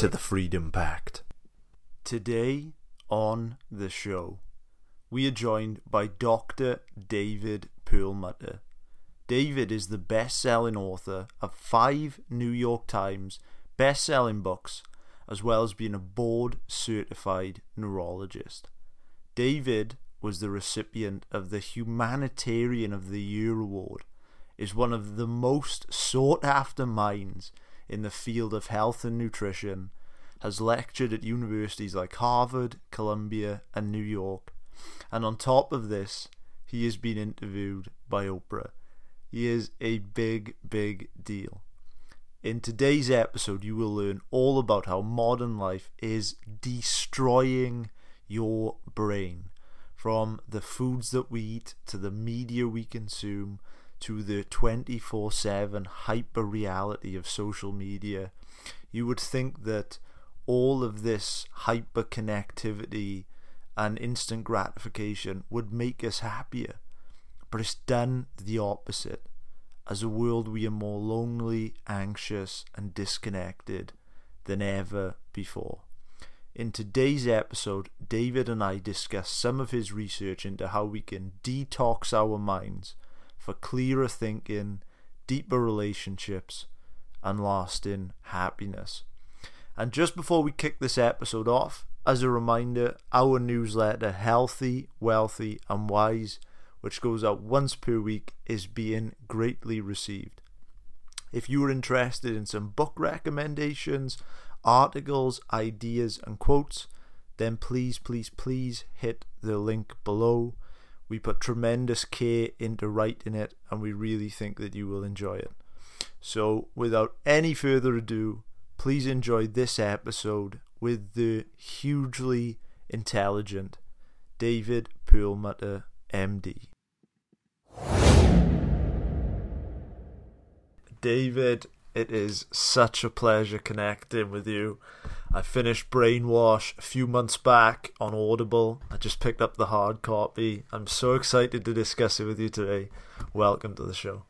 to the Freedom Pact. Today on the show, we are joined by Dr. David Perlmutter. David is the best selling author of five New York Times best selling books, as well as being a board certified neurologist. David was the recipient of the Humanitarian of the Year Award, is one of the most sought after minds in the field of health and nutrition, has lectured at universities like Harvard, Columbia, and New York. And on top of this, he has been interviewed by Oprah. He is a big, big deal. In today's episode, you will learn all about how modern life is destroying your brain. From the foods that we eat, to the media we consume, to the 24 7 hyper reality of social media, you would think that all of this hyper connectivity and instant gratification would make us happier. But it's done the opposite. As a world, we are more lonely, anxious, and disconnected than ever before. In today's episode, David and I discuss some of his research into how we can detox our minds for clearer thinking, deeper relationships, and lasting happiness. And just before we kick this episode off, as a reminder, our newsletter, Healthy, Wealthy, and Wise, which goes out once per week, is being greatly received. If you are interested in some book recommendations, articles, ideas, and quotes, then please, please, please hit the link below. We put tremendous care into writing it, and we really think that you will enjoy it. So, without any further ado, please enjoy this episode with the hugely intelligent David Perlmutter, MD. David, it is such a pleasure connecting with you. I finished Brainwash a few months back on Audible. I just picked up the hard copy. I'm so excited to discuss it with you today. Welcome to the show.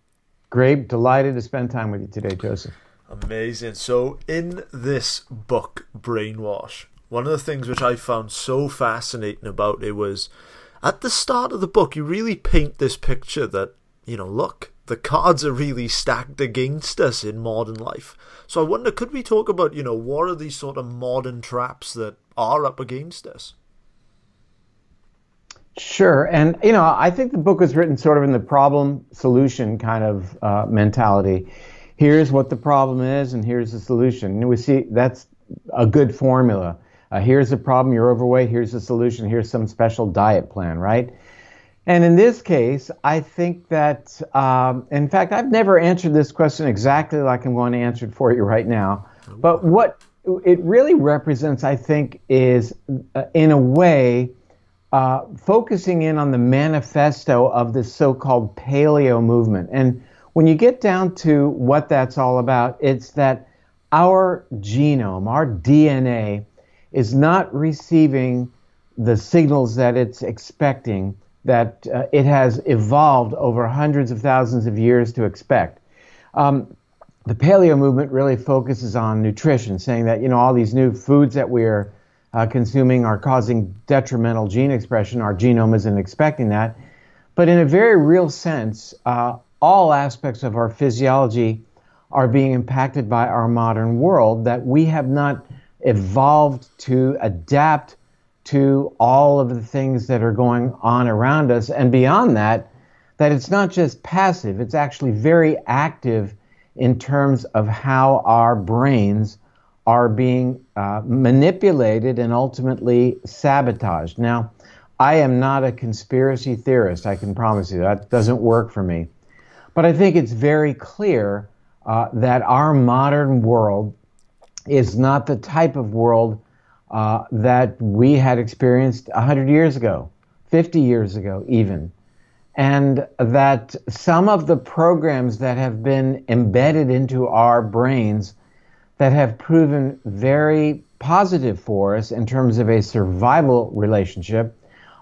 Great. Delighted to spend time with you today, Joseph. Amazing. So, in this book, Brainwash, one of the things which I found so fascinating about it was at the start of the book, you really paint this picture that, you know, look, the cards are really stacked against us in modern life. So I wonder, could we talk about, you know, what are these sort of modern traps that are up against us? Sure. And, you know, I think the book was written sort of in the problem solution kind of uh, mentality. Here's what the problem is, and here's the solution. And we see that's a good formula. Uh, here's the problem, you're overweight, here's the solution, here's some special diet plan, right? And in this case, I think that, um, in fact, I've never answered this question exactly like I'm going to answer it for you right now. But what it really represents, I think, is uh, in a way uh, focusing in on the manifesto of the so called paleo movement. And when you get down to what that's all about, it's that our genome, our DNA, is not receiving the signals that it's expecting that uh, it has evolved over hundreds of thousands of years to expect. Um, the paleo movement really focuses on nutrition, saying that you know all these new foods that we're uh, consuming are causing detrimental gene expression. Our genome isn't expecting that, but in a very real sense, uh, all aspects of our physiology are being impacted by our modern world that we have not evolved to adapt to all of the things that are going on around us. And beyond that, that it's not just passive, it's actually very active in terms of how our brains are being uh, manipulated and ultimately sabotaged. Now, I am not a conspiracy theorist, I can promise you that doesn't work for me. But I think it's very clear uh, that our modern world is not the type of world uh, that we had experienced 100 years ago, 50 years ago, even. And that some of the programs that have been embedded into our brains that have proven very positive for us in terms of a survival relationship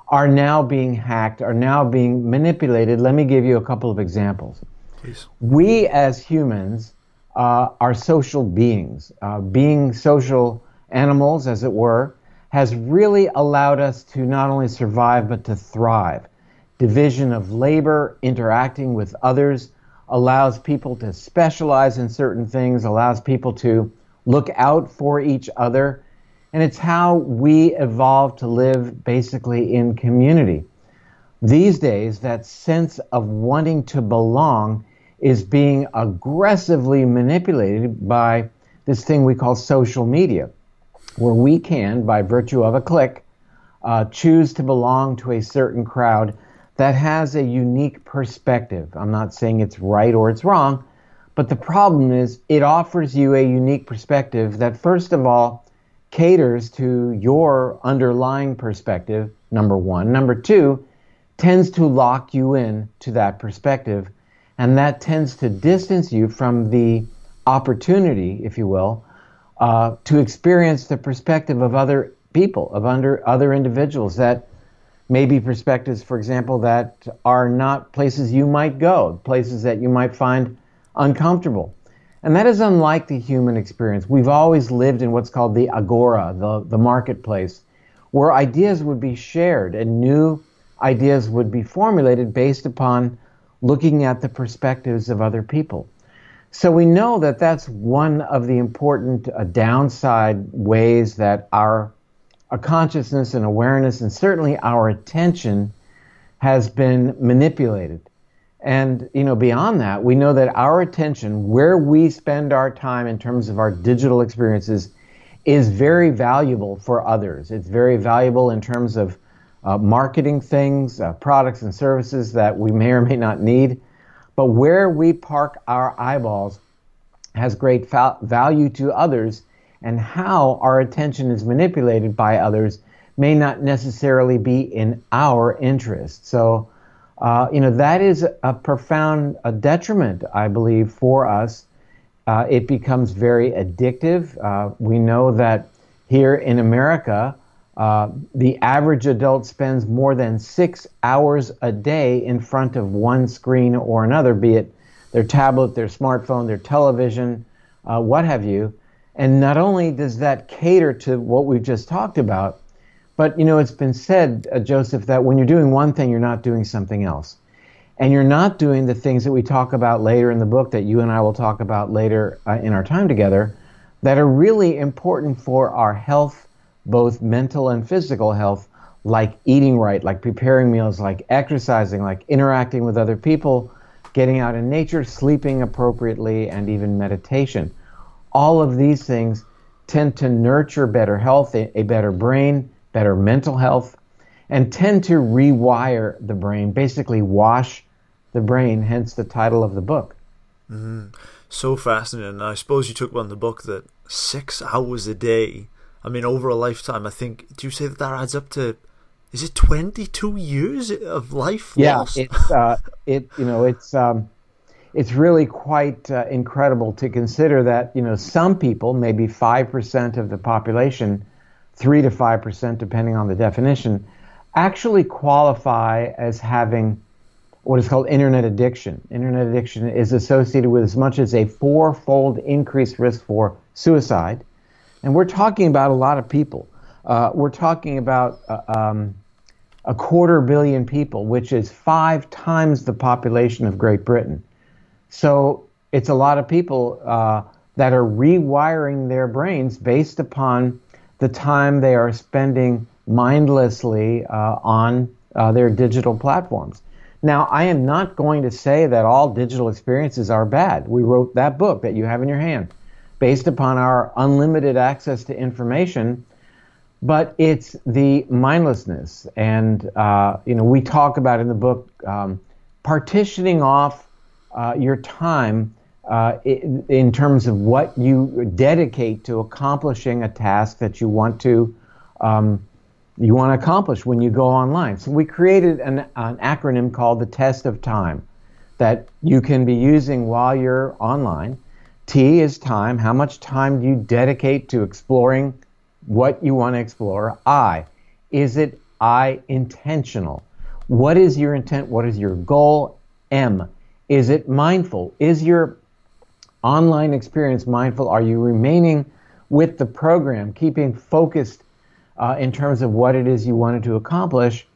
are now being hacked, are now being manipulated. Let me give you a couple of examples. Please. We as humans uh, are social beings. Uh, being social animals, as it were, has really allowed us to not only survive but to thrive. Division of labor, interacting with others, allows people to specialize in certain things, allows people to look out for each other. And it's how we evolved to live basically in community. These days, that sense of wanting to belong is being aggressively manipulated by this thing we call social media, where we can, by virtue of a click, uh, choose to belong to a certain crowd that has a unique perspective. I'm not saying it's right or it's wrong, but the problem is it offers you a unique perspective that, first of all, caters to your underlying perspective, number one. Number two, tends to lock you in to that perspective and that tends to distance you from the opportunity, if you will, uh, to experience the perspective of other people, of under other individuals that may be perspectives, for example, that are not places you might go, places that you might find uncomfortable. And that is unlike the human experience. We've always lived in what's called the agora, the, the marketplace, where ideas would be shared and new ideas would be formulated based upon looking at the perspectives of other people. So we know that that's one of the important uh, downside ways that our, our consciousness and awareness, and certainly our attention, has been manipulated. And you know, beyond that, we know that our attention, where we spend our time in terms of our digital experiences, is very valuable for others. It's very valuable in terms of uh, marketing things, uh, products and services that we may or may not need. But where we park our eyeballs has great value to others, and how our attention is manipulated by others may not necessarily be in our interest. So, uh, you know, that is a profound a detriment, I believe, for us. Uh, it becomes very addictive. Uh, we know that here in America, uh, the average adult spends more than six hours a day in front of one screen or another, be it their tablet, their smartphone, their television, uh, what have you. And not only does that cater to what we've just talked about, but you know it's been said, uh, Joseph, that when you're doing one thing, you're not doing something else, and you're not doing the things that we talk about later in the book that you and I will talk about later uh, in our time together, that are really important for our health both mental and physical health, like eating right, like preparing meals, like exercising, like interacting with other people, getting out in nature, sleeping appropriately, and even meditation. All of these things tend to nurture better health, a, better brain, better mental health, and tend to rewire the brain, basically wash the brain, hence the title of the book. Mm-hmm. So fascinating. I suppose you took one in the book that six hours a day I mean, over a lifetime, I think. Do you say that that adds up to? Is it twenty-two years of life yeah, lost? it's uh, it. You know, it's um, it's really quite uh, incredible to consider that you know some people, maybe five percent of the population, three to five percent, depending on the definition, actually qualify as having what is called internet addiction. Internet addiction is associated with as much as a four-fold increased risk for suicide and we're talking about a lot of people. Uh, we're talking about uh, um, a quarter billion people, which is five times the population of Great Britain. So it's a lot of people uh, that are rewiring their brains based upon the time they are spending mindlessly uh, on uh, their digital platforms. Now, I am not going to say that all digital experiences are bad. We wrote that book that you have in your hand based upon our unlimited access to information, but it's the mindlessness. And, uh, you know, we talk about in the book um, partitioning off uh, your time uh, in, in terms of what you dedicate to accomplishing a task that you want to um, you want to accomplish when you go online. So we created an, an acronym called the Test of Time that you can be using while you're online. T is time. How much time do you dedicate to exploring what you want to explore? I. Is it I intentional? What is your intent? What is your goal? M. Is it mindful? Is your online experience mindful? Are you remaining with the program, keeping focused uh, in terms of what it is you wanted to accomplish?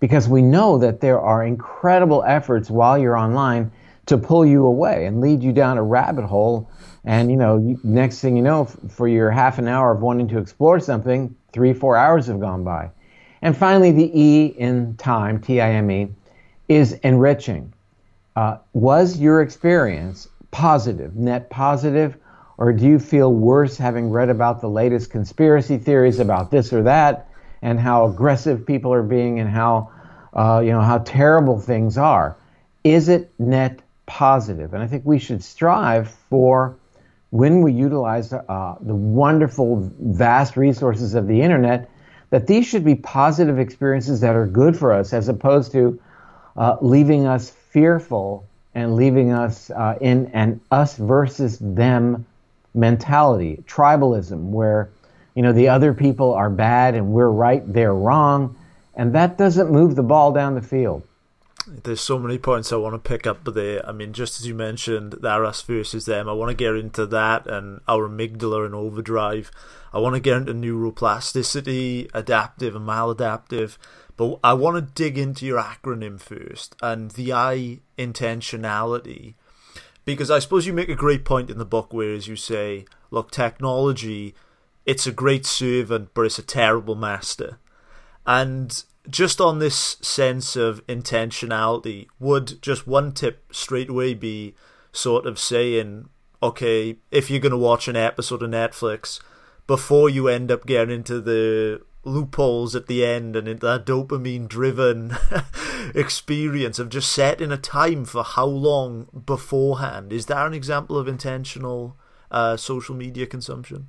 Because we know that there are incredible efforts while you're online to pull you away and lead you down a rabbit hole. And you know, next thing you know, for your half an hour of wanting to explore something, three, four hours have gone by. And finally, the E in time, T I M E, is enriching. Uh, was your experience positive, net positive, or do you feel worse having read about the latest conspiracy theories about this or that, and how aggressive people are being, and how uh, you know how terrible things are? Is it net positive? And I think we should strive for when we utilize uh, the wonderful, vast resources of the internet, that these should be positive experiences that are good for us, as opposed to uh, leaving us fearful and leaving us uh, in an us versus them mentality, tribalism, where you know the other people are bad and we're right, they're wrong, and that doesn't move the ball down the field. There's so many points I want to pick up there. I mean, just as you mentioned, that us versus them, I want to get into that and our amygdala and overdrive. I want to get into neuroplasticity, adaptive and maladaptive. But I want to dig into your acronym first and the I intentionality. Because I suppose you make a great point in the book, where, as you say, look, technology, it's a great servant, but it's a terrible master. And just on this sense of intentionality, would just one tip straight away be sort of saying, okay, if you're going to watch an episode of Netflix, before you end up getting into the loopholes at the end and that dopamine driven experience of just setting a time for how long beforehand is that an example of intentional uh, social media consumption?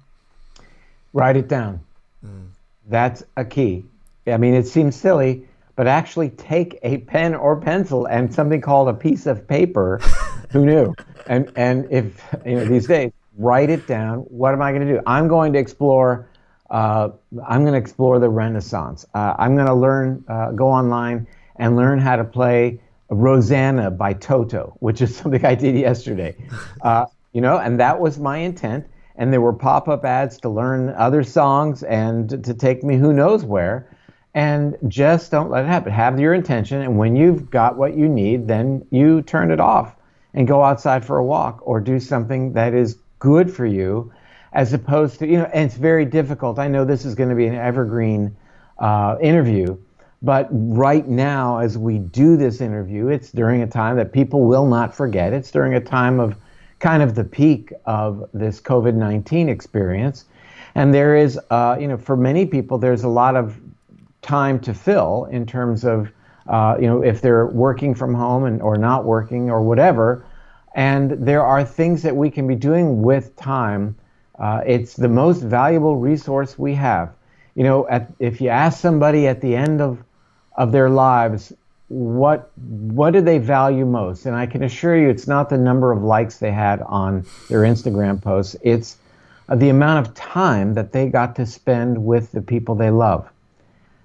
Write it down. Mm. that's a key i mean it seems silly but actually take a pen or pencil and something called a piece of paper who knew and and if you know these days write it down what am i going to do i'm going to explore uh, I'm going to explore the Renaissance. Uh, I'm going to learn, uh, go online and learn how to play Rosanna by Toto, which is something I did yesterday. Uh, you know, and that was my intent. And there were pop up ads to learn other songs and to take me who knows where. And just don't let it happen. Have your intention. And when you've got what you need, then you turn it off and go outside for a walk or do something that is good for you as opposed to you know and it's very difficult i know this is going to be an evergreen uh, interview but right now as we do this interview it's during a time that people will not forget it's during a time of kind of the peak of this covid-19 experience and there is uh, you know for many people there's a lot of time to fill in terms of uh, you know if they're working from home and or not working or whatever and there are things that we can be doing with time uh, it's the most valuable resource we have. You know, at, if you ask somebody at the end of of their lives what what do they value most, and I can assure you, it's not the number of likes they had on their Instagram posts. It's the amount of time that they got to spend with the people they love.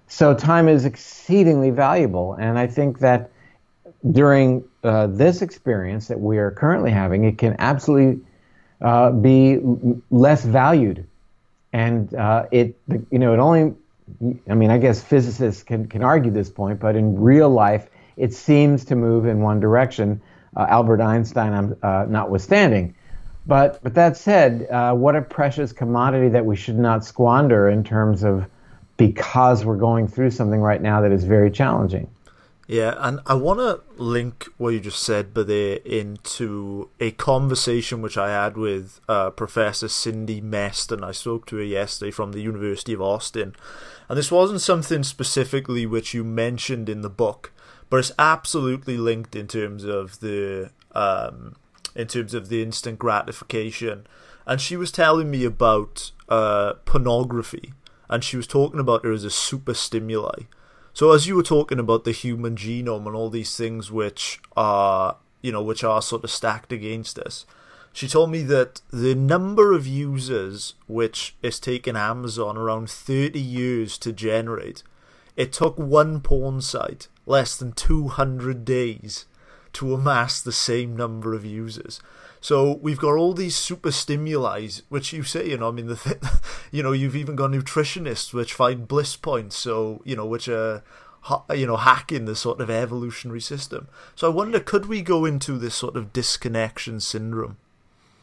So time is exceedingly valuable, and I think that during uh, this experience that we are currently having, it can absolutely uh, be less valued. And uh, it, you know, it only, I mean, I guess physicists can, can argue this point, but in real life, it seems to move in one direction, uh, Albert Einstein uh, notwithstanding. But, but that said, uh, what a precious commodity that we should not squander in terms of because we're going through something right now that is very challenging. Yeah, and I want to link what you just said, but there into a conversation which I had with uh, Professor Cindy Meston. I spoke to her yesterday from the University of Austin, and this wasn't something specifically which you mentioned in the book, but it's absolutely linked in terms of the um, in terms of the instant gratification. And she was telling me about uh, pornography, and she was talking about it as a super stimuli. So as you were talking about the human genome and all these things which are you know which are sort of stacked against us, she told me that the number of users which it's taken Amazon around 30 years to generate, it took one porn site less than 200 days to amass the same number of users. So we've got all these super stimuli, which you say, you know, I mean, the th- you know, you've even got nutritionists which find bliss points, so you know, which are you know hacking the sort of evolutionary system. So I wonder, could we go into this sort of disconnection syndrome?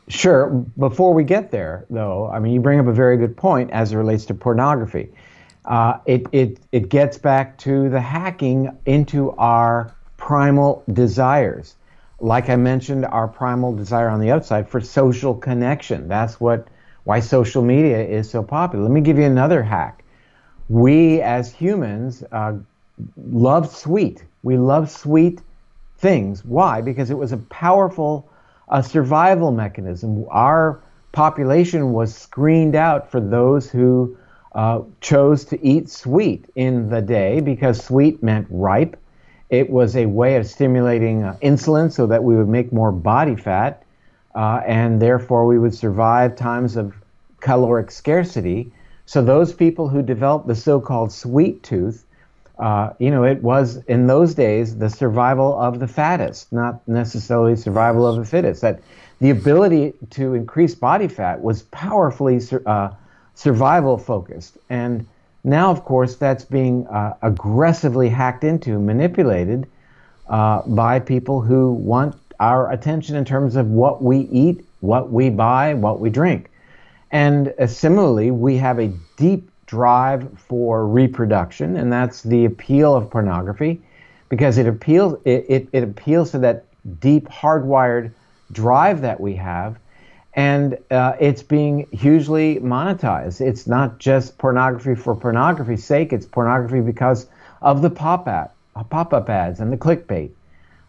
Sure. Before we get there, though, I mean, you bring up a very good point as it relates to pornography. Uh, it, it, it gets back to the hacking into our primal desires. Like I mentioned, our primal desire on the outside for social connection. That's what why social media is so popular. Let me give you another hack. We as humans uh, love sweet. We love sweet things. Why? Because it was a powerful uh, survival mechanism. Our population was screened out for those who uh, chose to eat sweet in the day because sweet meant ripe it was a way of stimulating uh, insulin so that we would make more body fat, uh, and therefore we would survive times of caloric scarcity. So those people who developed the so-called sweet tooth, uh, you know, it was in those days the survival of the fattest, not necessarily survival of the fittest. That the ability to increase body fat was powerfully uh, survival focused, and now, of course, that's being uh, aggressively hacked into, manipulated uh, by people who want our attention in terms of what we eat, what we buy, what we drink. And uh, similarly, we have a deep drive for reproduction, and that's the appeal of pornography because it appeals, it, it, it appeals to that deep hardwired drive that we have and uh, it's being hugely monetized. It's not just pornography for pornography's sake. It's pornography because of the pop pop-up ads and the clickbait.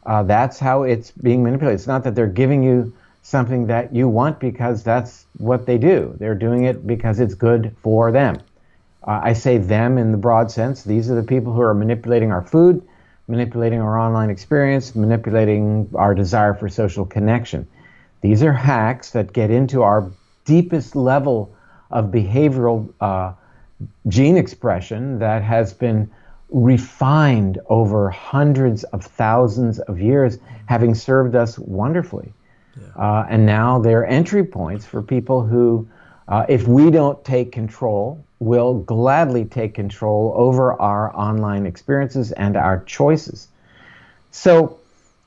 Uh, that's how it's being manipulated. It's not that they're giving you something that you want because that's what they do. They're doing it because it's good for them. Uh, I say them in the broad sense. These are the people who are manipulating our food, manipulating our online experience, manipulating our desire for social connection. These are hacks that get into our deepest level of behavioral uh, gene expression that has been refined over hundreds of thousands of years, having served us wonderfully. Yeah. Uh, and now they're entry points for people who, uh, if we don't take control, will gladly take control over our online experiences and our choices. So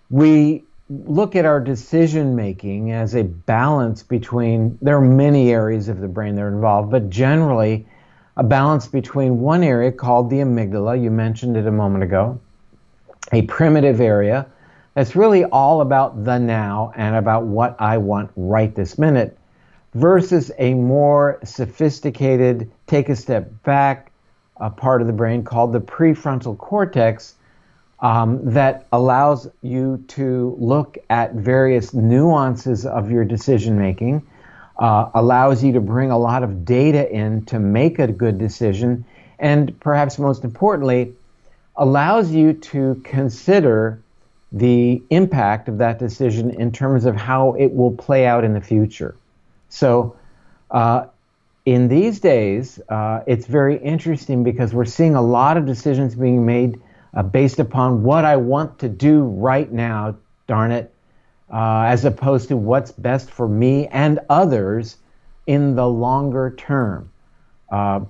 we look at our decision making as a balance between there are many areas of the brain that are involved, but generally a balance between one area called the amygdala, you mentioned it a moment ago, a primitive area that's really all about the now and about what I want right this minute, versus a more sophisticated, take a step back, a part of the brain called the prefrontal cortex um, that allows you to look at various nuances of your decision making, uh, allows you to bring a lot of data in to make a good decision, and perhaps most importantly, allows you to consider the impact of that decision in terms of how it will play out in the future. So, uh, in these days, uh, it's very interesting because we're seeing a lot of decisions being made uh, based upon what I want to do right now, darn it, uh, as opposed to what's best for me and others in the longer term. Uh,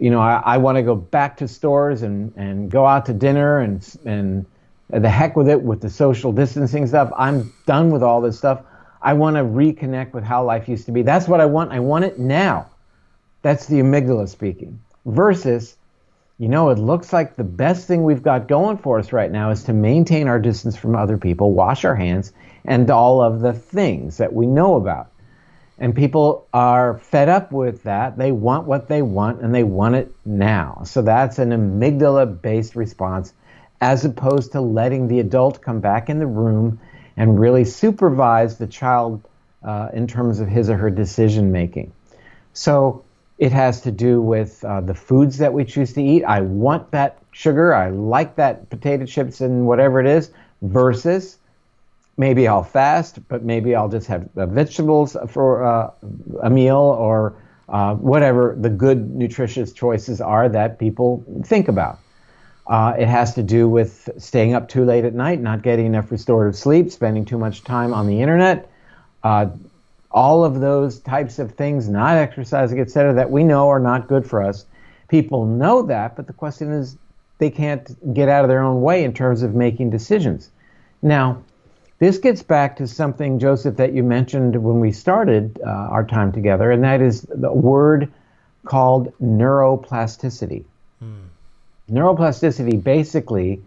you know, I, I want to go back to stores and, and go out to dinner and, and the heck with it with the social distancing stuff. I'm done with all this stuff. I want to reconnect with how life used to be. That's what I want. I want it now. That's the amygdala speaking. Versus you know, it looks like the best thing we've got going for us right now is to maintain our distance from other people, wash our hands, and all of the things that we know about. And people are fed up with that. They want what they want and they want it now. So that's an amygdala based response as opposed to letting the adult come back in the room and really supervise the child uh, in terms of his or her decision making. So it has to do with uh, the foods that we choose to eat. I want that sugar. I like that potato chips and whatever it is, versus maybe I'll fast, but maybe I'll just have uh, vegetables for uh, a meal or uh, whatever the good nutritious choices are that people think about. Uh, it has to do with staying up too late at night, not getting enough restorative sleep, spending too much time on the internet, uh, all of those types of things, not exercising, etc., that we know are not good for us. People know that, but the question is they can't get out of their own way in terms of making decisions. Now, this gets back to something, Joseph, that you mentioned when we started uh, our time together, and that is the word called neuroplasticity. Hmm. Neuroplasticity basically,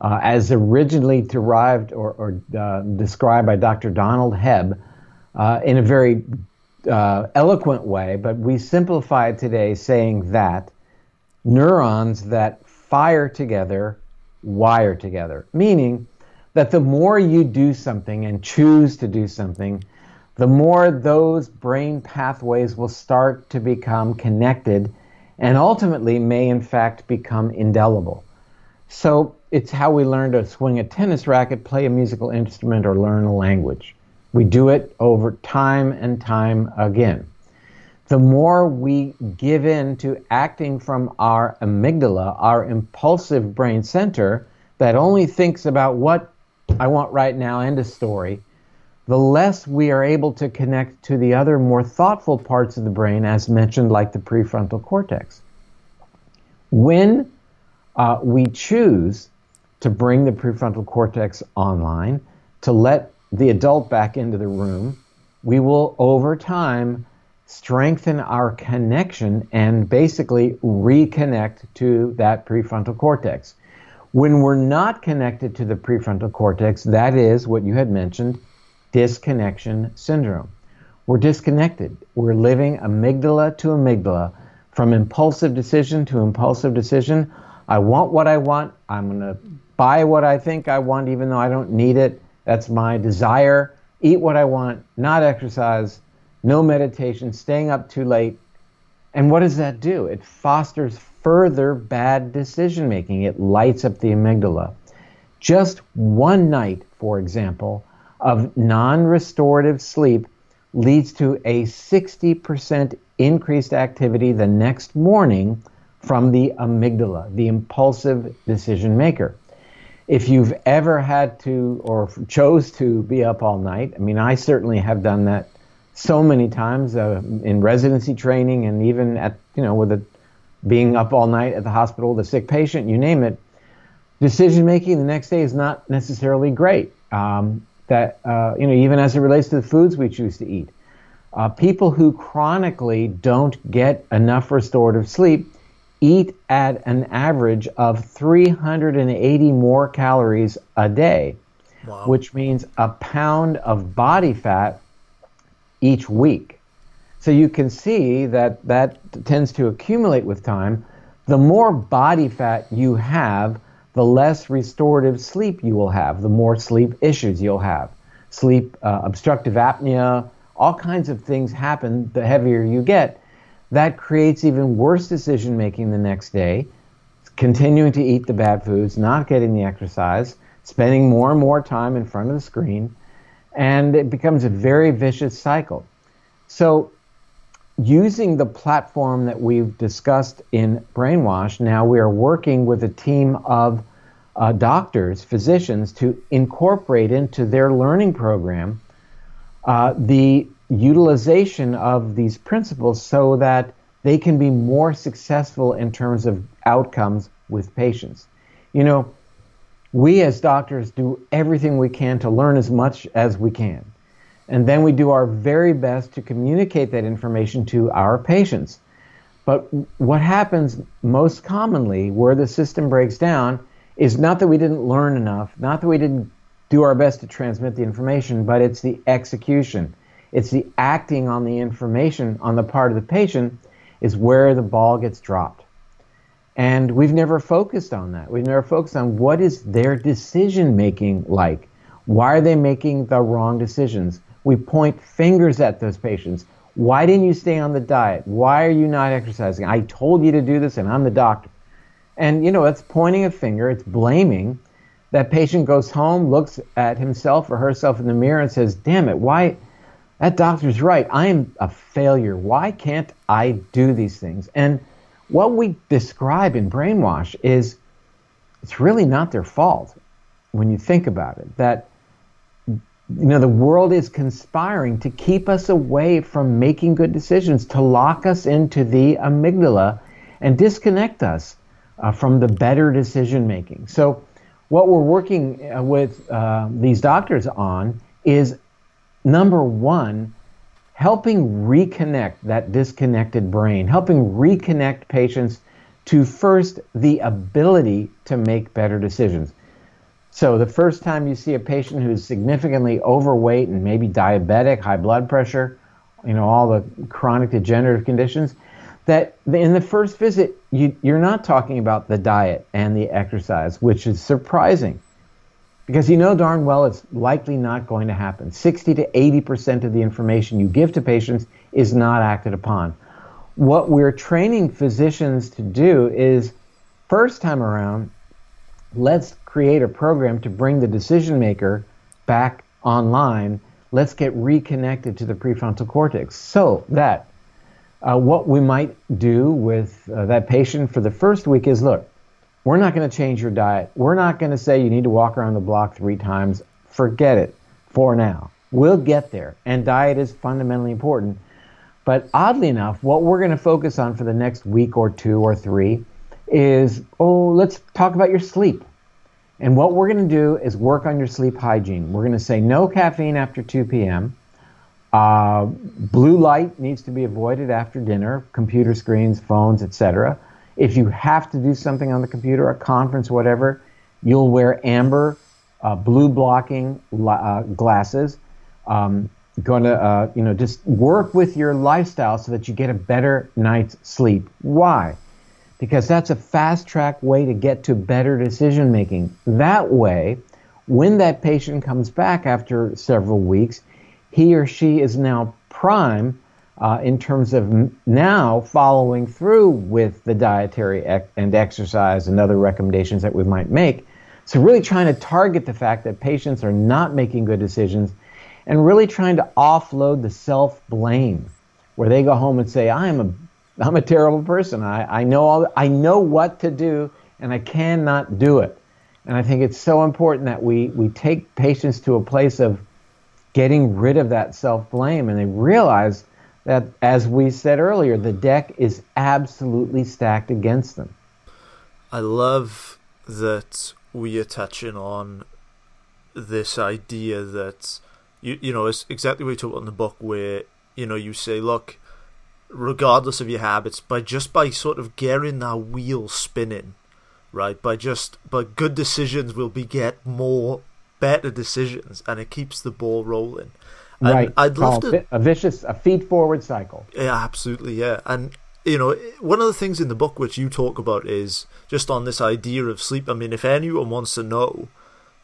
uh, as originally derived or, or uh, described by Dr. Donald Hebb uh, in a very uh, eloquent way, but we simplify today saying that neurons that fire together wire together, meaning that the more you do something and choose to do something, the more those brain pathways will start to become connected and ultimately may in fact become indelible. So it's how we learn to swing a tennis racket, play a musical instrument, or learn a language. We do it over time and time again. The more we give in to acting from our amygdala, our impulsive brain center that only thinks about what I want right now, end of story, the less we are able to connect to the other more thoughtful parts of the brain, as mentioned, like the prefrontal cortex. When uh, we choose to bring the prefrontal cortex online, to let the adult back into the room, we will over time strengthen our connection and basically reconnect to that prefrontal cortex. When we're not connected to the prefrontal cortex, that is what you had mentioned disconnection syndrome. We're disconnected. We're living amygdala to amygdala from impulsive decision to impulsive decision. I want what I want. I'm going to buy what I think I want, even though I don't need it. That's my desire. Eat what I want, not exercise, no meditation, staying up too late. And what does that do? It fosters further bad decision making. It lights up the amygdala. Just one night, for example, of non restorative sleep leads to a 60% increased activity the next morning from the amygdala, the impulsive decision maker. If you've ever had to or chose to be up all night, I mean, I certainly have done that so many times uh, in residency training and even at, you know, with a being up all night at the hospital, the sick patient, you name it, decision making the next day is not necessarily great. Um, that uh, you know, even as it relates to the foods we choose to eat, uh, people who chronically don't get enough restorative sleep eat at an average of 380 more calories a day, wow. which means a pound of body fat each week. So you can see that that tends to accumulate with time. The more body fat you have, the less restorative sleep you will have, the more sleep issues you'll have. Sleep uh, obstructive apnea, all kinds of things happen the heavier you get. That creates even worse decision making the next day, continuing to eat the bad foods, not getting the exercise, spending more and more time in front of the screen, and it becomes a very vicious cycle. So using the platform that we've discussed in Brainwash, now we are working with a team of uh, doctors, physicians, to incorporate into their learning program uh, the utilization of these principles so that they can be more successful in terms of outcomes with patients. You know, we as doctors do everything we can to learn as much as we can. And then we do our very best to communicate that information to our patients. But what happens most commonly where the system breaks down is not that we didn't learn enough, not that we didn't do our best to transmit the information, but it's the execution. It's the acting on the information on the part of the patient is where the ball gets dropped. And we've never focused on that. We've never focused on what is their decision making like Why are they making the wrong decisions? We point fingers at those patients. Why didn't you stay on the diet? Why are you not exercising? I told you to do this and I'm the doctor. And you know, it's pointing a finger, it's blaming. That patient goes home, looks at himself or herself in the mirror and says, "Damn it, why that doctor's right. I'm a failure. Why can't I do these things?" And what we describe in brainwash is it's really not their fault when you think about it. That you know the world is conspiring to keep us away from making good decisions, to lock us into the amygdala and disconnect us uh, from the better decision making. So, what we're working uh, with uh, these doctors on is number one, helping reconnect that disconnected brain, helping reconnect patients to first the ability to make better decisions. So, the first time you see a patient who's significantly overweight and maybe diabetic, high blood pressure, you know, all the chronic degenerative conditions, that in the first visit, you, you're not talking about the diet and the exercise, which is surprising because you know darn well it's likely not going to happen. 60 to 80% of the information you give to patients is not acted upon. What we're training physicians to do is, first time around, let's create a program to bring the decision maker back online. Let's get reconnected to the prefrontal cortex so that uh, what we might do with uh, that patient for the first week is look, we're not going to change your diet. We're not going to say you need to walk around the block three times. Forget it for now. We'll get there. And diet is fundamentally important. But oddly enough, what we're going to focus on for the next week or two or three is oh, let's talk about your sleep. And what we're going to do is work on your sleep hygiene. We're going to say no caffeine after 2 p.m. Uh, blue light needs to be avoided after dinner, computer screens, phones, etc. If you have to do something on the computer, a conference, whatever, you'll wear amber, uh, blue blocking uh, glasses. Um, going to, uh, you know, just work with your lifestyle so that you get a better night's sleep. Why? Because that's a fast track way to get to better decision making. That way, when that patient comes back after several weeks, he or she is now prime uh, in terms of now following through with the dietary ec- and exercise and other recommendations that we might make. So, really trying to target the fact that patients are not making good decisions and really trying to offload the self blame where they go home and say, I'm a I'm a terrible person. I, I know all I know what to do and I cannot do it. And I think it's so important that we, we take patients to a place of getting rid of that self blame and they realize that, as we said earlier, the deck is absolutely stacked against them. I love that we are touching on this idea that you you know it's exactly what you talk about in the book where you know you say look regardless of your habits by just by sort of getting that wheel spinning right by just but good decisions will beget more better decisions and it keeps the ball rolling and right. I'd love Oh, to a vicious, a feed forward cycle. yeah, absolutely, yeah. And you know, one of the things in the book which you talk about is just on this idea of sleep. I mean, if anyone wants to know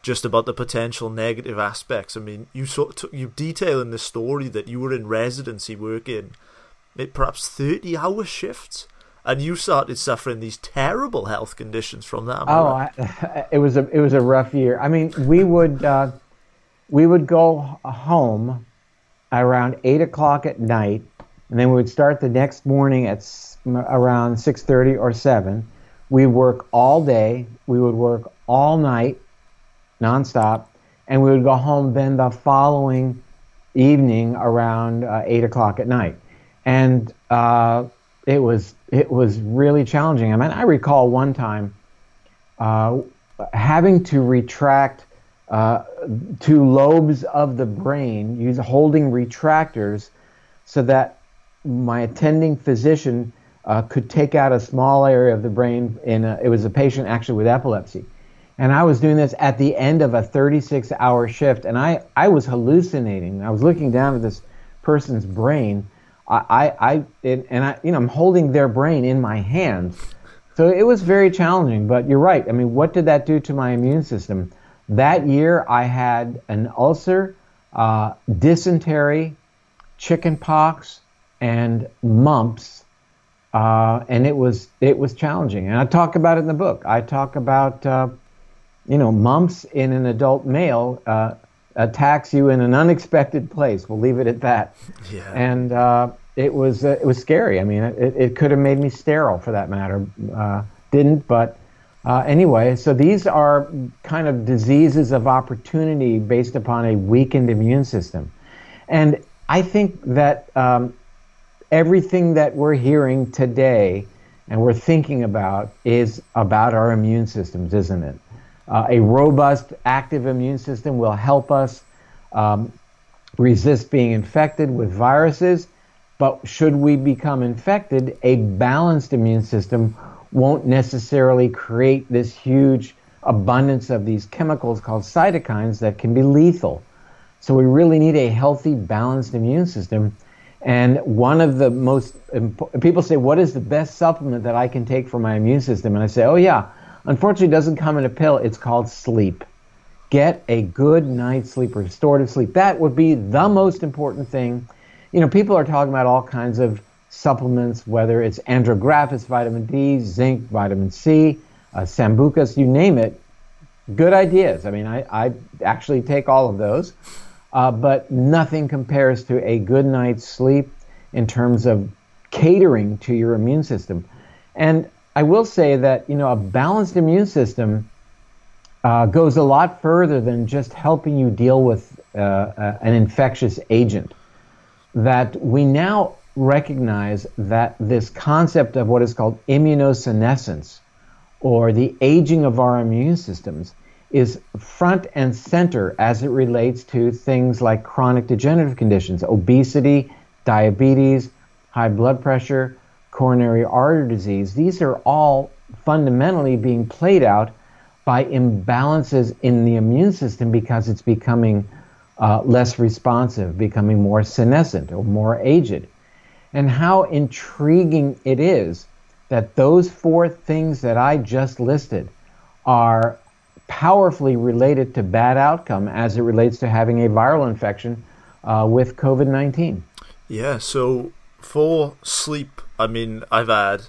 just about the potential negative aspects, I mean, you sort you detail in the story that you were in residency working eh, perhaps thirty hour shifts. And you started suffering these terrible health conditions from that. Oh, right? I, it was a it was a rough year. I mean, we would uh, we would go home around eight o'clock at night, and then we would start the next morning at s- around six thirty or seven. We'd work all day. We would work all night, nonstop, and we would go home then the following evening around uh, eight o'clock at night, and uh, it was it was really challenging. I mean, I recall one time uh, having to retract uh, lobes of the brain, use holding retractors, so that my attending physician uh, could take out a small area of the brain. In a, it was a patient actually with epilepsy, and I was doing this at the end of a 36-hour shift, and I I was hallucinating. I was looking down at this person's brain. I, I, I it, and I, you know, I'm holding their brain in my hands. So it was very challenging, but you're right. I mean, what did that do to my immune system? That year, I had an ulcer, uh, dysentery, chickenpox, and mumps, uh, and it was it was challenging. And I talk about it in the book. I talk about uh, you know mumps in an adult male uh, attacks you in an unexpected place. We'll leave it at that. Yeah. And uh, it was uh, it was scary. I mean, it, it could have made me sterile for that matter. Uh, didn't, but uh, anyway. So these are kind of diseases of opportunity based upon a weakened immune system, and I think that um, everything that we're hearing today and we're thinking about is about our immune systems, isn't it? Uh, a robust, active immune system will help us um, resist being infected with viruses. But should we become infected, a balanced immune system won't necessarily create this huge abundance of these chemicals called cytokines that can be lethal. So we really need a healthy, balanced immune system. And one of the most people say, "What is the best supplement that I can take for my immune system?" And I say, "Oh yeah, unfortunately, it doesn't come in a pill. It's called sleep. Get a good night's sleep, restorative sleep. That would be the most important thing. You know, people are talking about all kinds of supplements, whether it's andrographis, vitamin D, zinc, vitamin C, uh, sambucus, you name it. Good ideas. I mean, I, I actually take all of those, uh, but nothing compares to a good night's sleep in terms of catering to your immune system. And I will say that you know a balanced immune system uh, goes a lot further than just helping you deal with uh, uh, an infectious agent. That we now recognize that this concept of what is called immunosenescence, or the aging of our immune systems, is front and center as it relates to things like chronic degenerative conditions, obesity, diabetes, high blood pressure, coronary artery disease. These are all fundamentally being played out by imbalances in the immune system because it's becoming uh, less responsive, becoming more senescent or more aged. And how intriguing it is that those four things that I just listed are powerfully related to bad outcome as it relates to having a viral infection uh, with COVID 19. Yeah, so for sleep, I mean, I've had.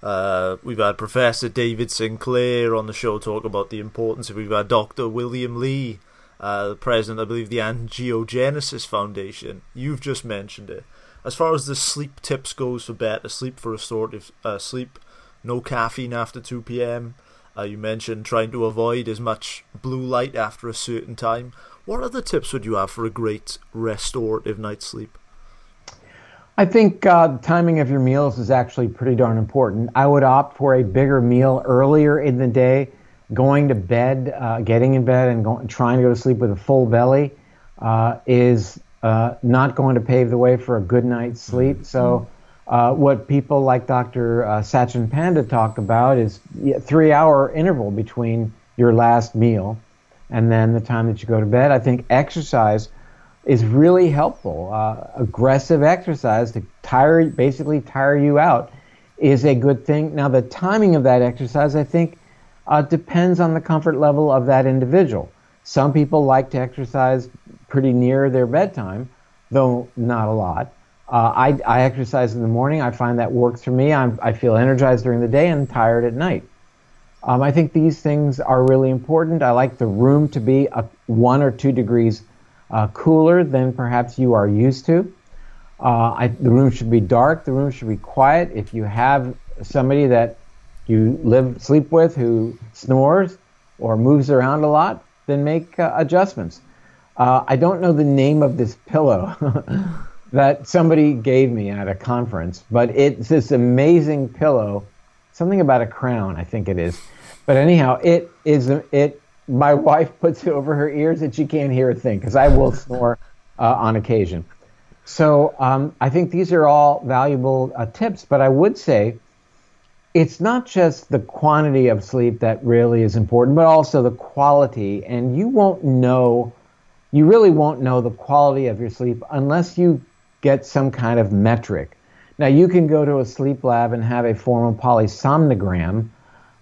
Uh, we've had Professor David Sinclair on the show talk about the importance of. We've had Dr. William Li, uh, the president, I believe, the Angiogenesis Foundation. You've just mentioned it. As far as the sleep tips goes for better sleep, for restorative uh, sleep, no caffeine after 2 p.m. Uh, you mentioned trying to avoid as much blue light after a certain time. What other tips would you have for a great restorative night's sleep? I think uh, the timing of your meals is actually pretty darn important. I would opt for a bigger meal earlier in the day. Going to bed, uh, getting in bed, and going, trying to go to sleep with a full belly uh, is uh, not going to pave the way for a good night's sleep. So, uh, what people like Dr. Uh, Satchin Panda talk about is a three-hour interval between your last meal and then the time that you go to bed. I think exercise is really helpful. Uh, aggressive exercise to tire, basically tire you out, is a good thing. Now, the timing of that exercise, I think, uh, depends on the comfort level of that individual. Some people like to exercise pretty near their bedtime, though not a lot. Uh, I, I, exercise in the morning. I find that works for me. I'm, i feel energized during the day and tired at night. Um, I think these things are really important. I like the room to be a, one or two degrees uh, cooler than perhaps you are used to. Uh, I, the room should be dark. The room should be quiet. If you have somebody that you live sleep with who snores or moves around a lot, then make uh, adjustments. Uh, I don't know the name of this pillow that somebody gave me at a conference, but it's this amazing pillow. Something about a crown, I think it is. But anyhow, it is it my wife puts it over her ears and she can't hear a thing because I will snore uh, on occasion. So um, I think these are all valuable uh, tips, but I would say it's not just the quantity of sleep that really is important, but also the quality. And you won't know, you really won't know the quality of your sleep unless you get some kind of metric. Now, you can go to a sleep lab and have a formal polysomnogram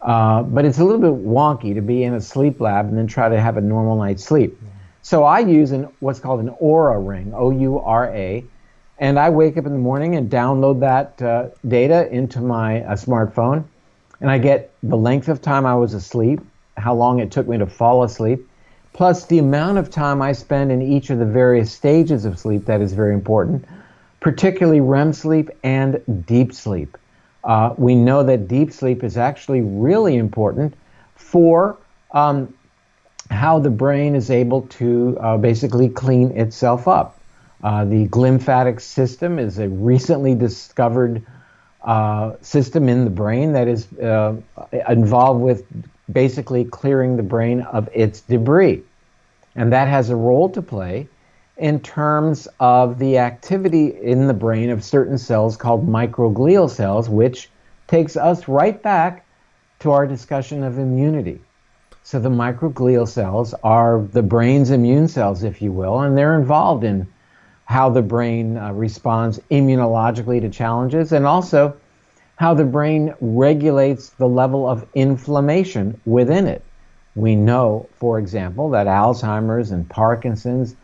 Uh, but it's a little bit wonky to be in a sleep lab and then try to have a normal night's sleep. So I use an, what's called an Oura ring, O U R A, and I wake up in the morning and download that uh, data into my uh, smartphone, and I get the length of time I was asleep, how long it took me to fall asleep, plus the amount of time I spend in each of the various stages of sleep. That is very important, particularly REM sleep and deep sleep. Uh, we know that deep sleep is actually really important for um, how the brain is able to uh, basically clean itself up. Uh, the glymphatic system is a recently discovered uh, system in the brain that is uh, involved with basically clearing the brain of its debris. And that has a role to play in terms of the activity in the brain of certain cells called microglial cells, which takes us right back to our discussion of immunity. So the microglial cells are the brain's immune cells, if you will, and they're involved in how the brain uh, responds immunologically to challenges and also how the brain regulates the level of inflammation within it. We know, for example, that Alzheimer's and Parkinson's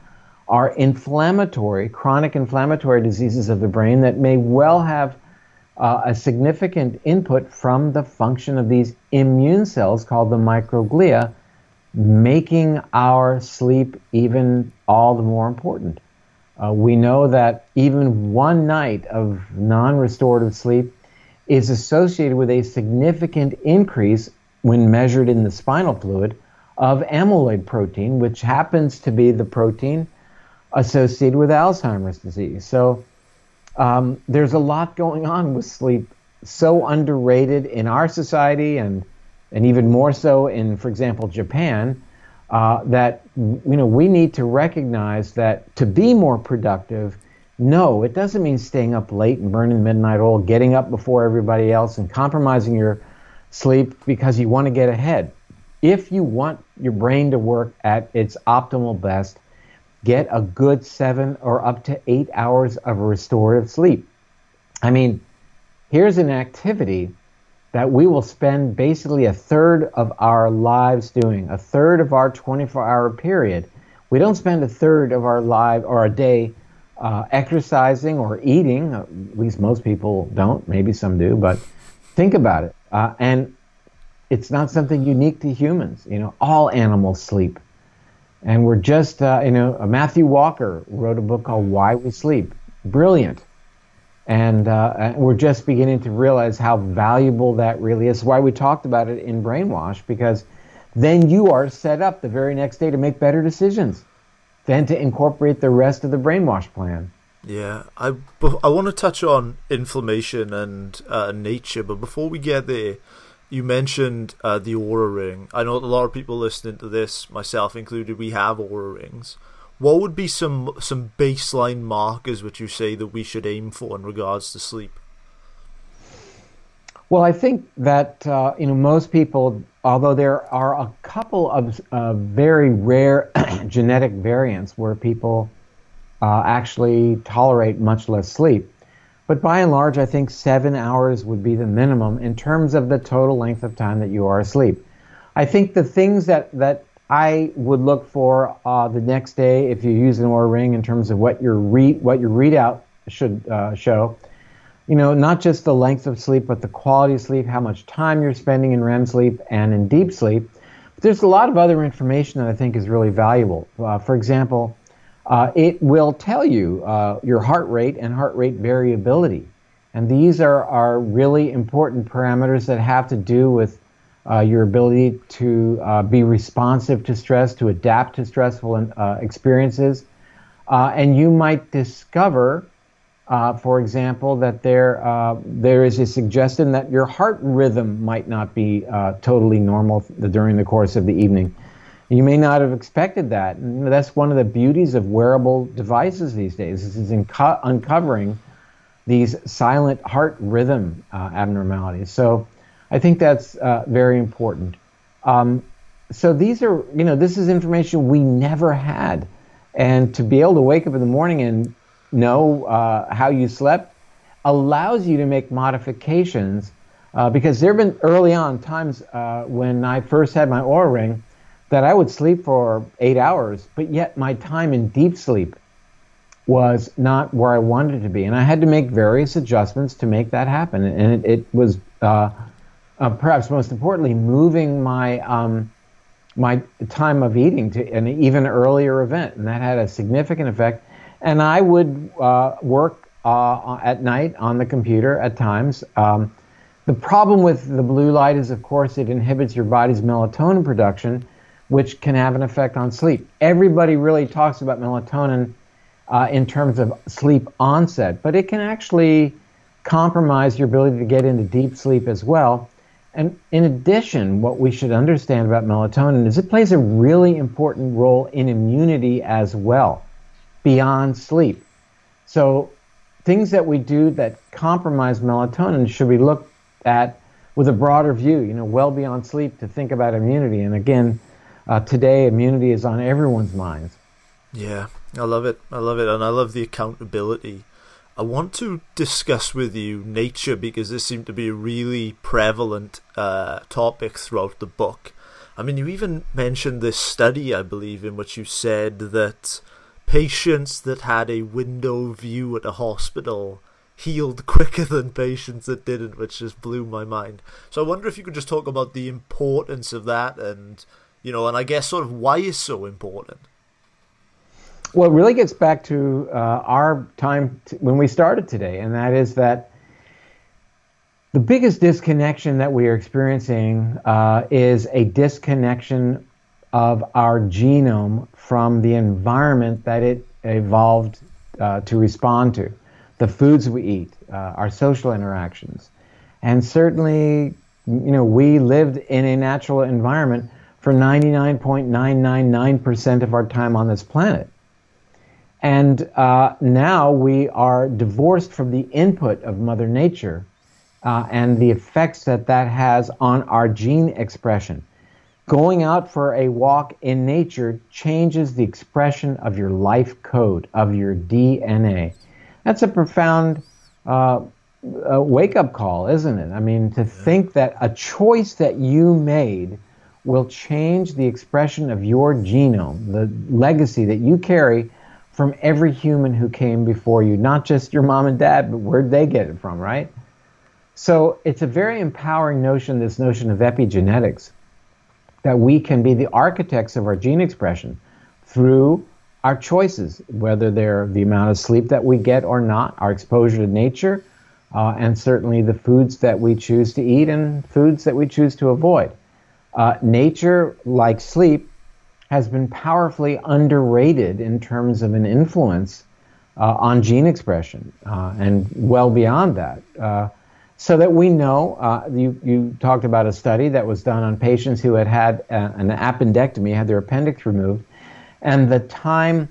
are inflammatory, chronic inflammatory diseases of the brain that may well have uh, a significant input from the function of these immune cells called the microglia, making our sleep even all the more important. Uh, we know that even one night of non restorative sleep is associated with a significant increase when measured in the spinal fluid of amyloid protein, which happens to be the protein associated with Alzheimer's disease. So, um, there's a lot going on with sleep, so underrated in our society and and even more so in, for example, Japan, uh, that you know we need to recognize that to be more productive, no, it doesn't mean staying up late and burning midnight oil, getting up before everybody else, and compromising your sleep because you want to get ahead. If you want your brain to work at its optimal best, get a good seven or up to eight hours of restorative sleep. I mean, here's an activity that we will spend basically a third of our lives doing, a third of our 24 hour period. We don't spend a third of our life or a day uh, exercising or eating. At least most people don't. Maybe some do, but think about it. Uh, and it's not something unique to humans. You know, all animals sleep. And we're just, uh, you know, Matthew Walker wrote a book called Why We Sleep. Brilliant. And uh, we're just beginning to realize how valuable that really is. Why we talked about it in Brainwash, because then you are set up the very next day to make better decisions, then to incorporate the rest of the Brainwash plan. Yeah, I, I want to touch on inflammation and uh, nature, but before we get there, you mentioned uh, the Oura ring. I know a lot of people listening to this, myself included, we have Oura rings. What would be some some baseline markers which you say that we should aim for in regards to sleep? Well, I think that uh, you know most people, although there are a couple of uh, very rare genetic variants where people uh, actually tolerate much less sleep, but by and large, I think seven hours would be the minimum in terms of the total length of time that you are asleep. I think the things that, that I would look for uh, the next day if you use an Oura ring in terms of what your read what your readout should uh, show. You know, not just the length of sleep, but the quality of sleep, how much time you're spending in REM sleep and in deep sleep. But there's a lot of other information that I think is really valuable. Uh, for example, uh, it will tell you uh, your heart rate and heart rate variability. And these are, are really important parameters that have to do with uh, your ability to uh, be responsive to stress, to adapt to stressful uh, experiences. And you might discover, for example, that there, there is a suggestion that your heart rhythm might not be totally normal during the course of the evening. You may not have expected that. And that's one of the beauties of wearable devices these days. This is inco- uncovering these silent heart rhythm uh, abnormalities. So I think that's uh, very important. Um, so these are, you know, this is information we never had. And to be able to wake up in the morning and know uh, how you slept allows you to make modifications Uh, because there have been early on times uh, when I first had my Oura ring that I would sleep for eight hours, but yet my time in deep sleep was not where I wanted to be. And I had to make various adjustments to make that happen. And it, it was uh, uh, perhaps most importantly, moving my um, my time of eating to an even earlier event, and that had a significant effect. And I would uh, work uh, at night on the computer at times. Um, the problem with the blue light is, of course, it inhibits your body's melatonin production, which can have an effect on sleep. Everybody really talks about melatonin uh, in terms of sleep onset, but it can actually compromise your ability to get into deep sleep as well. And in addition, what we should understand about melatonin is it plays a really important role in immunity as well, beyond sleep. So, things that we do that compromise melatonin should be looked at with a broader view, you know, well beyond sleep to think about immunity. And again, uh, today immunity is on everyone's minds. Yeah, I love it. I love it. And I love the accountability I want to discuss with you nature because this seemed to be a really prevalent uh, topic throughout the book. I mean, you even mentioned this study, I believe, in which you said that patients that had a window view at a hospital healed quicker than patients that didn't, which just blew my mind. So I wonder if you could just talk about the importance of that and, you know, and I guess sort of why it's so important. Well, it really gets back to uh, our time t- when we started today, and that is that the biggest disconnection that we are experiencing uh, is a disconnection of our genome from the environment that it evolved uh, to respond to, the foods we eat, uh, our social interactions, and certainly, you know, we lived in a natural environment for 99.999% of our time on this planet. And uh, now we are divorced from the input of Mother Nature uh, and the effects that that has on our gene expression. Going out for a walk in nature changes the expression of your life code, of your DNA. That's a profound uh, wake up call, isn't it? I mean, to think that a choice that you made will change the expression of your genome, the legacy that you carry from every human who came before you, not just your mom and dad, but where'd they get it from, right? So it's a very empowering notion, this notion of epigenetics, that we can be the architects of our gene expression through our choices, whether they're the amount of sleep that we get or not, our exposure to nature, uh, and certainly the foods that we choose to eat and foods that we choose to avoid. Uh, nature, like sleep, has been powerfully underrated in terms of an influence uh, on gene expression uh, and well beyond that. Uh, so that we know, uh, you, you talked about a study that was done on patients who had had a, uh, an appendectomy, had their appendix removed, and the time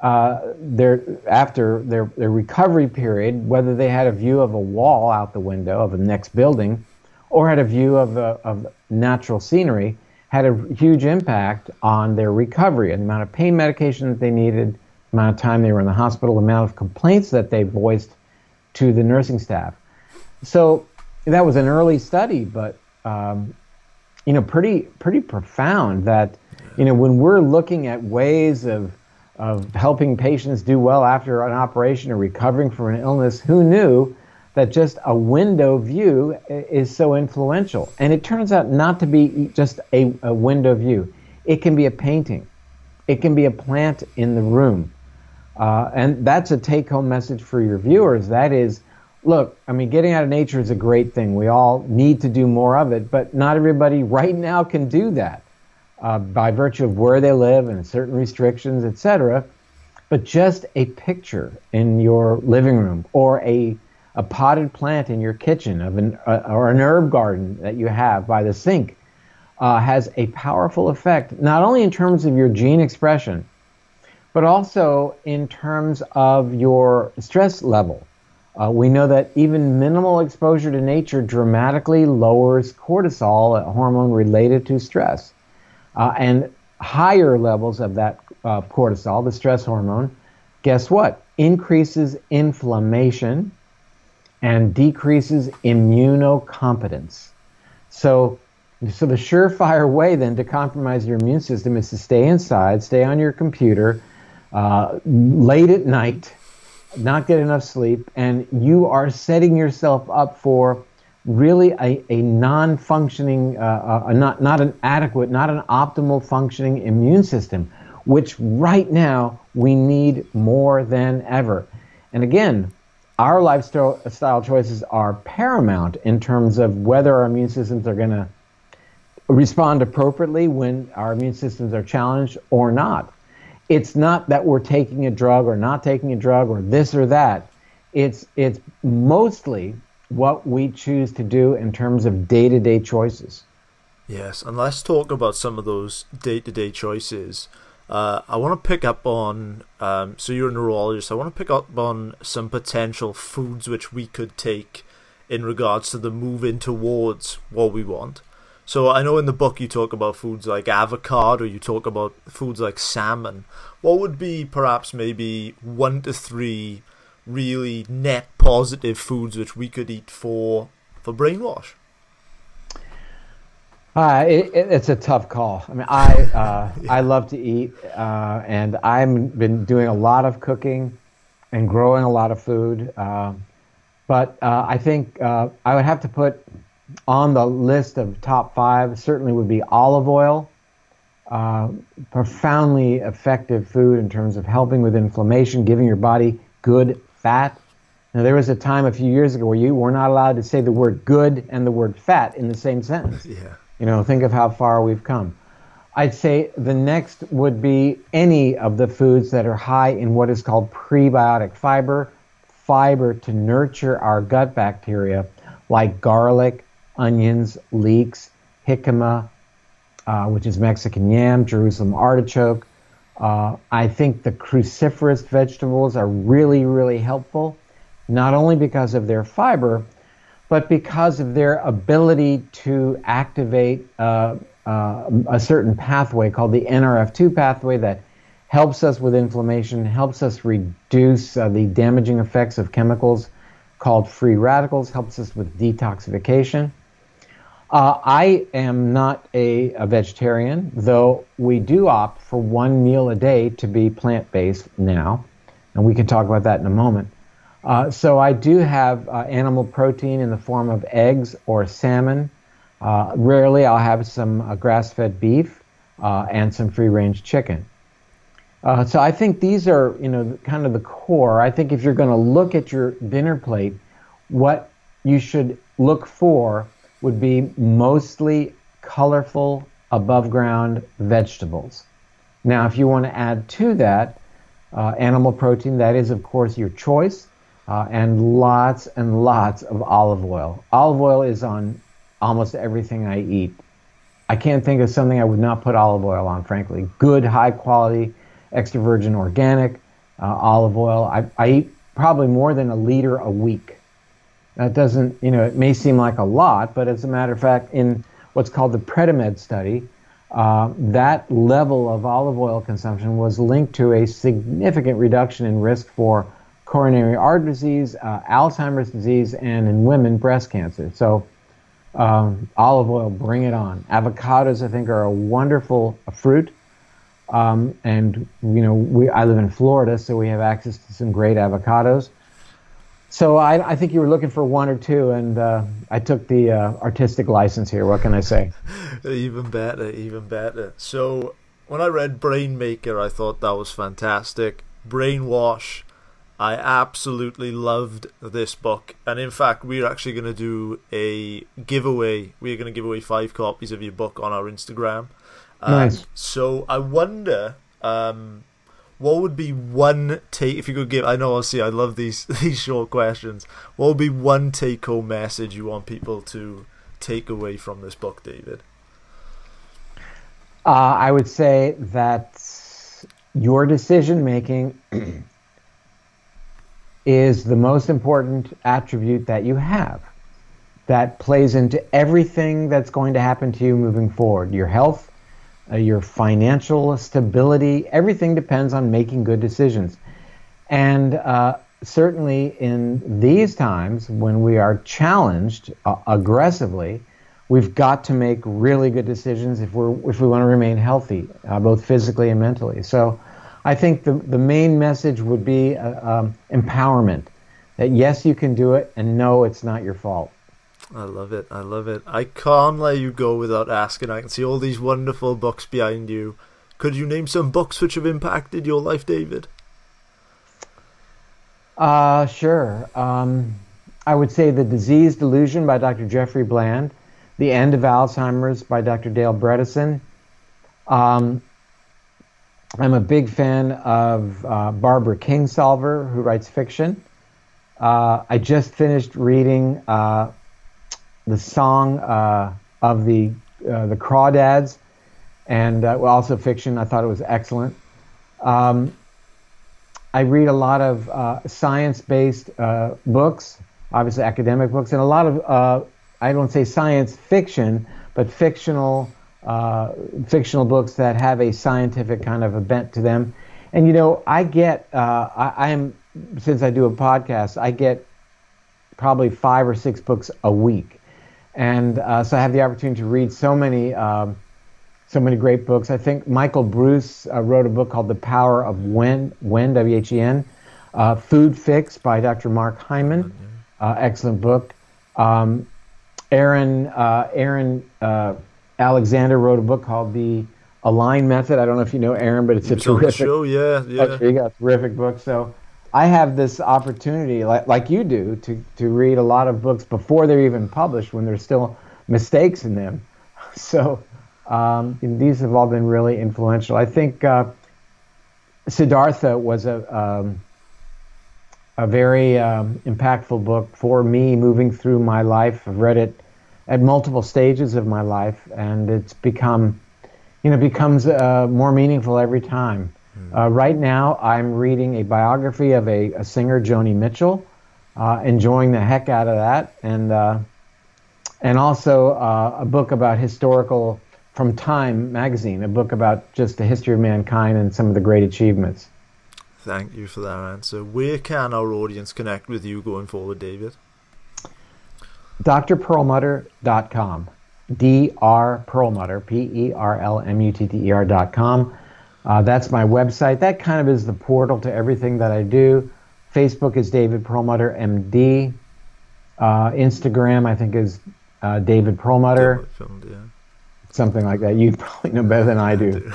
uh, their, after their, their recovery period, whether they had a view of a wall out the window of the next building or had a view of, of natural scenery, had a huge impact on their recovery and the amount of pain medication that they needed, the amount of time they were in the hospital, the amount of complaints that they voiced to the nursing staff. So that was an early study, but um, you know, pretty pretty profound. That you know, when we're looking at ways of of helping patients do well after an operation or recovering from an illness, who knew that just a window view is so influential. And it turns out not to be just a, a window view, it can be a painting, it can be a plant in the room. Uh, and that's a take home message for your viewers. That is, look, I mean, getting out of nature is a great thing. We all need to do more of it, but not everybody right now can do that uh, by virtue of where they live and certain restrictions, etc. But just a picture in your living room or a a potted plant in your kitchen of an, uh, or an herb garden that you have by the sink uh, has a powerful effect, not only in terms of your gene expression, but also in terms of your stress level. Uh, we know that even minimal exposure to nature dramatically lowers cortisol, a hormone related to stress. Uh, and higher levels of that uh, cortisol, the stress hormone, guess what? Increases inflammation, and decreases immunocompetence. So, so the surefire way then to compromise your immune system is to stay inside, stay on your computer, uh, late at night, not get enough sleep, and you are setting yourself up for really a, a non-functioning, uh, a, not not an adequate, not an optimal functioning immune system, which right now we need more than ever. And again, our lifestyle choices are paramount in terms of whether our immune systems are going to respond appropriately when our immune systems are challenged or not. It's not that we're taking a drug or not taking a drug or this or that. It's it's mostly what we choose to do in terms of day-to-day choices. Yes, and let's talk about some of those day-to-day choices. Uh, I want to pick up on. Um, so you're a neurologist. I want to pick up on some potential foods which we could take in regards to the moving towards what we want. So I know in the book you talk about foods like avocado. Or you talk about foods like salmon. What would be perhaps maybe one to three really net positive foods which we could eat for for brainwash? Uh, it, it, it's a tough call. I mean, I uh, I love to eat, uh, and I've been doing a lot of cooking and growing a lot of food. Uh, but uh, I think uh, I would have to put on the list of top five. Certainly would be olive oil. Uh, profoundly effective food in terms of helping with inflammation, giving your body good fat. Now, there was a time a few years ago where you were not allowed to say the word good and the word fat in the same sentence. Yeah. You know, think of how far we've come. I'd say the next would be any of the foods that are high in what is called prebiotic fiber, fiber to nurture our gut bacteria, like garlic, onions, leeks, jicama, uh, which is Mexican yam, Jerusalem artichoke. Uh, I think the cruciferous vegetables are really, really helpful, not only because of their fiber, but because of their ability to activate uh, uh, a certain pathway called the NRF2 pathway that helps us with inflammation, helps us reduce uh, the damaging effects of chemicals called free radicals, helps us with detoxification. Uh, I am not a, a, vegetarian, though we do opt for one meal a day to be plant based now, and we can talk about that in a moment. Uh, so I do have uh, animal protein in the form of eggs or salmon. Uh, rarely I'll have some uh, grass-fed beef uh, and some free-range chicken. Uh, so I think these are, you know, kind of the core. I think if you're going to look at your dinner plate, what you should look for would be mostly colorful, above-ground vegetables. Now, if you want to add to that animal protein, that is, of course, your choice uh, and lots and lots of olive oil. Olive oil is on almost everything I eat. I can't think of something I would not put olive oil on, frankly. Good, high quality, extra virgin organic uh, olive oil. I, I eat probably more than a liter a week. That doesn't, you know, it may seem like a lot, but as a matter of fact, in what's called the Predimed study, uh, that level of olive oil consumption was linked to a significant reduction in risk for coronary artery disease, uh, Alzheimer's disease, and in women, breast cancer. So, um, olive oil, bring it on. Avocados, I think, are a wonderful fruit. Um, and you know, we I live in Florida, so we have access to some great avocados. So I, I think you were looking for one or two, and uh, I took the uh, artistic license here. What can I say? even better, even better. So when I read Brainmaker, I thought that was fantastic. Brainwash I absolutely loved this book, and in fact, we're actually going to do a giveaway. We're going to give away five copies of your book on our Instagram. Um, nice. So I wonder, um, what would be one take if you could give? I know, see. I love these these short questions. What would be one take-home message you want people to take away from this book, David? Uh, I would say that your decision making is the most important attribute that you have that plays into everything that's going to happen to you moving forward. Your health, uh, your financial stability, everything depends on making good decisions. And uh, certainly in these times when we are challenged uh, aggressively, we've got to make really good decisions if we're if we want to remain healthy, uh, both physically and mentally. So, I think the the main message would be uh, um, empowerment. That yes, you can do it, and no, it's not your fault. I love it. I love it. I can't let you go without asking. I can see all these wonderful books behind you. Could you name some books which have impacted your life, David? Uh, sure. Um, I would say The Disease Delusion by Dr. Jeffrey Bland, The End of Alzheimer's by Dr. Dale Bredesen. Um, I'm a big fan of uh, Barbara Kingsolver, who writes fiction. Uh, I just finished reading uh, the song uh, of the uh, the Crawdads, and uh, also fiction. I thought it was excellent. Um, I read a lot of uh, science-based uh, books, obviously academic books, and a lot of uh, I don't say science fiction, but fictional fictional books that have a scientific kind of a bent to them. And you know, I get I, I'm since I do a podcast, I get probably five or six books a week, and uh, so I have the opportunity to read so many. Um, so many great books. I think Michael Breus uh, wrote a book called The Power of When, When W H E N. Uh, Food Fix by Dr. Mark Hyman, uh, excellent book. Um, Aaron uh, Aaron uh, Alexander wrote a book called The Align Method. I don't know if you know Aaron, but it's a terrific. show, yeah, yeah. There you go, terrific book. So I have this opportunity, like, like you do, to, to read a lot of books before they're even published when there's still mistakes in them. So um, these have all been really influential. I think uh, Siddhartha was a um, a very um, impactful book for me moving through my life. I've read it at multiple stages of my life, and it's become, you know, becomes uh, more meaningful every time. Uh, right now, I'm reading a biography of a, a singer, Joni Mitchell, uh, enjoying the heck out of that, and uh, and also uh, a book about historical from Time magazine, a book about just the history of mankind and some of the great achievements. Thank you for that answer. Where can our audience connect with you going forward, David? drperlmutter.com. D.R. Perlmutter, P E R L M U T T E R.com. Uh, that's my website. That kind of is the portal to everything that I do. Facebook is David Perlmutter, MD. Uh, Instagram, I think, is uh, David Perlmutter, Filmed, yeah. something like that. You probably know better than I do.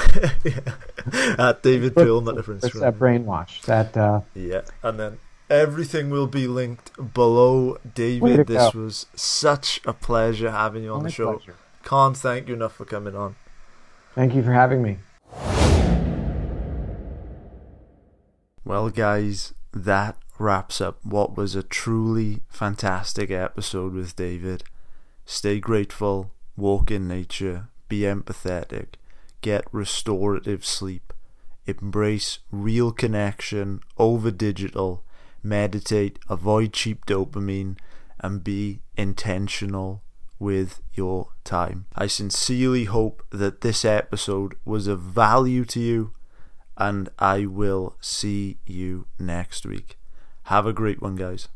At David Perlmutter for What's that brainwash? That uh, Yeah, and then everything will be linked below. David, this go. was such a pleasure having you on My the show. pleasure. Can't thank you enough for coming on. thank you for having me. Well, guys, that wraps up what was a truly fantastic episode with David. Stay grateful, walk in nature, be empathetic, get restorative sleep, embrace real connection over digital, meditate, avoid cheap dopamine, and be intentional with your time. I sincerely hope that this episode was of value to you and I will see you next week. Have a great one, guys.